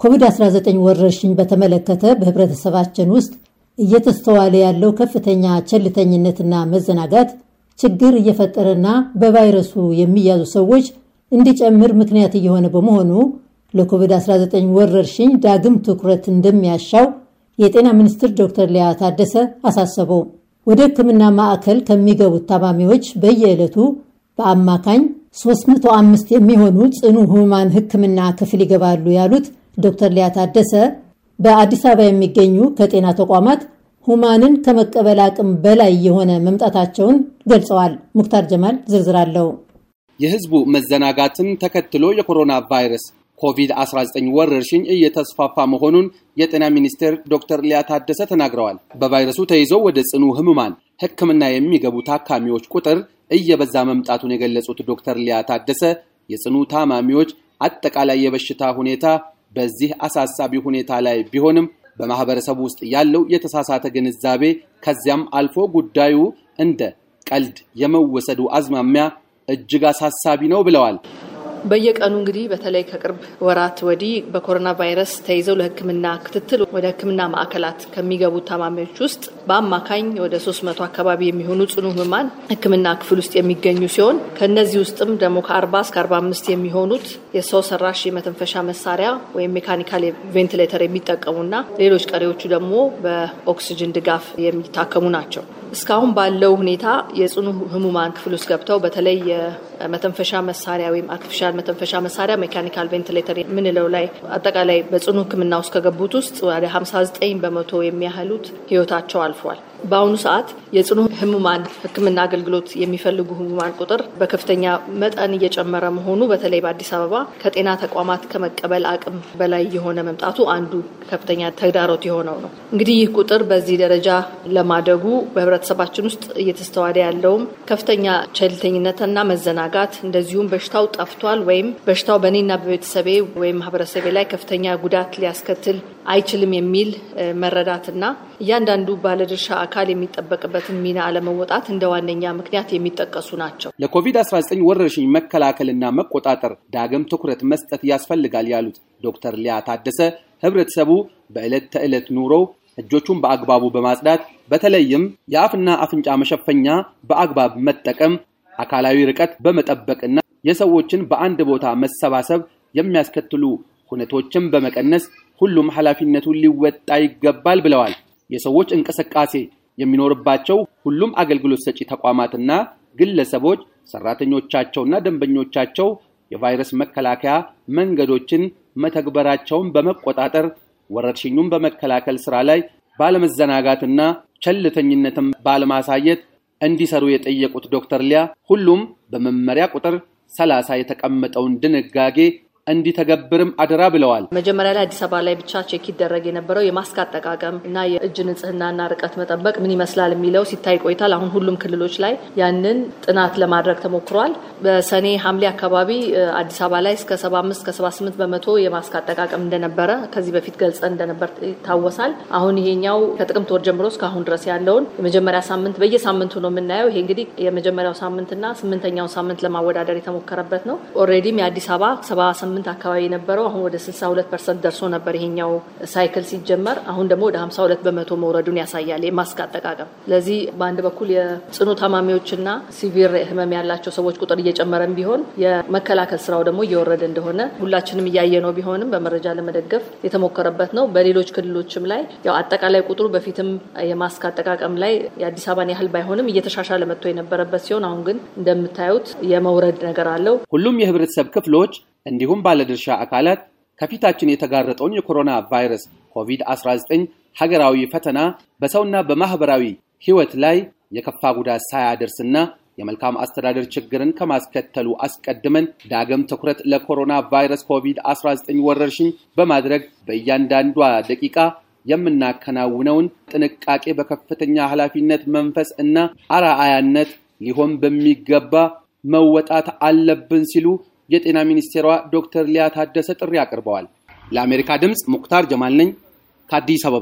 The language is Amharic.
ኮቪድ-19 ወረርሽኝ በተመለከተ በህብረተሰባችን ውስጥ እየተስተዋለ ያለው ከፍተኛ ቸልተኝነትና መዘናጋት ችግር እየፈጠረና በቫይረሱ የሚያዙ ሰዎች እንዲጨምር ምክንያት እየሆነ በመሆኑ ለኮቪድ-19 ወረርሽኝ ዳግም ትኩረት እንደሚያሻው የጤና ሚኒስትር ዶክተር ሊያ ታደሰ አሳሰበው። ወደ ሕክምና ማዕከል ከሚገቡት ታማሚዎች በየዕለቱ በአማካኝ 305 የሚሆኑ ጽኑ ህሙማን ሕክምና ክፍል ይገባሉ ያሉት ዶክተር ሊያ ታደሰ በአዲስ አበባ የሚገኙ ከጤና ተቋማት ሁማንን ከመቀበል አቅም በላይ የሆነ መምጣታቸውን ገልጸዋል። ሙክታር ጀማል ዝርዝር አለው። የህዝቡ መዘናጋትን ተከትሎ የኮሮና ቫይረስ ኮቪድ-19 ወረርሽኝ እየተስፋፋ መሆኑን የጤና ሚኒስቴር ዶክተር ሊያ ታደሰ ተናግረዋል። በቫይረሱ ተይዘው ወደ ጽኑ ህሙማን ህክምና የሚገቡ ታካሚዎች ቁጥር እየበዛ መምጣቱን የገለጹት ዶክተር ሊያ ታደሰ የጽኑ ታማሚዎች አጠቃላይ የበሽታ ሁኔታ በዚህ አሳሳቢ ሁኔታ ላይ ቢሆንም በማህበረሰቡ ውስጥ ያለው የተሳሳተ ግንዛቤ ከዚያም አልፎ ጉዳዩ እንደ ቀልድ የመወሰዱ አዝማሚያ እጅግ አሳሳቢ ነው ብለዋል። በየቀኑ እንግዲህ በተለይ ከቅርብ ወራት ወዲህ በኮሮና ቫይረስ ተይዘው ለሕክምና ክትትል ወደ ሕክምና ማዕከላት ከሚገቡ ታማሚዎች ውስጥ በአማካኝ ወደ 300 አካባቢ የሚሆኑ ጽኑ ህሙማን ሕክምና ክፍል ውስጥ የሚገኙ ሲሆን ከእነዚህ ውስጥም ደግሞ ከ40 እስከ 45 የሚሆኑት የሰው ሰራሽ የመተንፈሻ መሳሪያ ወይም mechanical ventilator የሚጠቀሙና ሌሎች ቀሪዎቹ ደግሞ በኦክሲጅን ድጋፍ የሚታከሙ ናቸው። እስካሁን ባለው ሁኔታ የጽኑ ህሙማን ክፍል ውስጥ ገብተው በተለይ የመተንፈሻ መሳሪያ ወይም artificial መተንፈሻ መሳሪያ mechanical ventilator የምንለው ላይ አጠቃላይ በጽኑ ህክምና ውስጥ ከገቡት ውስጥ ወደ 59 በመቶ የሚያህሉት ህይወታቸው አልፏል። በአሁኑ ሰዓት የጽኑ ህሙማን ህክምና አገልግሎት የሚፈልጉ ህሙማን ቁጥር በከፍተኛ መጠን እየጨመረ መሆኑ በተለይ በአዲስ አበባ ከጤና ተቋማት ከመቀበል አቅም በላይ የሆነ መምጣቱ አንዱ ከፍተኛ ተግዳሮት የሆነው ነው። እንግዲህ ይህ ቁጥር በዚህ ደረጃ ለማደጉ በህብረተሰባችን ውስጥ እየተስተዋለ ያለውም ከፍተኛ ቸልተኝነትና መዘናጋት እንደዚሁም በሽታው ጠፍቷል ወይም በሽታው በእኔና በቤተሰቤ ወይም ማህበረሰቤ ላይ ከፍተኛ ጉዳት ሊያስከትል አይችልም የሚል መረዳትና እያንዳንዱ ባለድርሻ አካል የሚጠበቅበትን ሚና አለመወጣት እንደ ዋነኛ ምክንያት የሚጠቀሱ ናቸው። ለኮቪድ-19 ወረርሽኝ መከላከልና መቆጣጠር ዳግም ትኩረት መስጠት ያስፈልጋል ያሉት ዶክተር ሊያ ታደሰ ህብረተሰቡ በዕለት ተዕለት ኑሮ እጆቹን በአግባቡ በማጽዳት በተለይም የአፍና አፍንጫ መሸፈኛ በአግባብ መጠቀም፣ አካላዊ ርቀት በመጠበቅና የሰዎችን በአንድ ቦታ መሰባሰብ የሚያስከትሉ ሁነቶችን በመቀነስ ሁሉም ኃላፊነቱን ሊወጣ ይገባል ብለዋል። የሰዎች እንቅስቃሴ የሚኖርባቸው ሁሉም አገልግሎት ሰጪ ተቋማትና ግለሰቦች ሰራተኞቻቸውና ደንበኞቻቸው የቫይረስ መከላከያ መንገዶችን መተግበራቸውን በመቆጣጠር ወረርሽኙን በመከላከል ስራ ላይ ባለመዘናጋትና ቸልተኝነትን ባለማሳየት እንዲሰሩ የጠየቁት ዶክተር ሊያ ሁሉም በመመሪያ ቁጥር ሰላሳ የተቀመጠውን ድንጋጌ እንዲተገብርም አደራ ብለዋል። መጀመሪያ ላይ አዲስ አበባ ላይ ብቻ check ይደረግ የነበረው የማስክ አጠቃቀም እና የእጅ ንጽህናና ርቀት መጠበቅ ምን ይመስላል የሚለው ሲታይ ቆይቷል። አሁን ሁሉም ክልሎች ላይ ያንን ጥናት ለማድረግ ተሞክሯል። በሰኔ ሐምሌ አካባቢ አዲስ አበባ ላይ እስከ 75 እስከ 78 በመቶ የማስክ አጠቃቀም እንደነበረ ከዚህ በፊት ገልጸን እንደነበር ይታወሳል። አሁን ይሄኛው ከጥቅምት ወር ጀምሮ እስካሁን ድረስ ያለውን የመጀመሪያ ሳምንት በየሳምንቱ ነው የምናየው። ይሄ እንግዲህ የመጀመሪያው ሳምንትና ስምንተኛው ሳምንት ለማወዳደር የተሞከረበት ነው። already ም የአዲስ አበባ ስምንት አካባቢ የነበረው አሁን ወደ 62 percent ደርሶ ነበር ይሄኛው cycle ሲጀመር። አሁን ደግሞ ወደ 52 በመቶ መውረዱን ያሳያል የማስክ አጠቃቀም። ስለዚህ በአንድ በኩል የጽኑ ታማሚዎችና severe ህመም ያላቸው ሰዎች ቁጥር እየጨመረም ቢሆን የመከላከል ስራው ደግሞ እየወረደ እንደሆነ ሁላችንም እያየነው ቢሆንም በመረጃ ለመደገፍ የተሞከረበት ነው። በሌሎች ክልሎችም ላይ ያው አጠቃላይ ቁጥሩ በፊትም የማስክ አጠቃቀም ላይ የአዲስ አበባን ያህል ባይሆንም እየተሻሻለ መጥቶ የነበረበት ሲሆን አሁን ግን እንደምታዩት የመውረድ ነገር አለው። ሁሉም የህብረተሰብ ክፍሎች እንዲሁም ባለድርሻ አካላት ከፊታችን የተጋረጠውን የኮሮና ቫይረስ ኮቪድ-19 ሀገራዊ ፈተና በሰውና በማህበራዊ ህይወት ላይ የከፋ ጉዳት ሳያደርስና የመልካም አስተዳደር ችግርን ከማስከተሉ አስቀድመን ዳግም ትኩረት ለኮሮና ቫይረስ ኮቪድ-19 ወረርሽኝ በማድረግ በእያንዳንዷ ደቂቃ የምናከናውነውን ጥንቃቄ በከፍተኛ ኃላፊነት መንፈስ እና አርአያነት ሊሆን በሚገባ መወጣት አለብን ሲሉ የጤና ሚኒስቴሯ ዶክተር ሊያ ታደሰ ጥሪ አቅርበዋል። ለአሜሪካ ድምፅ ሙክታር ጀማል ነኝ ከአዲስ አበባ።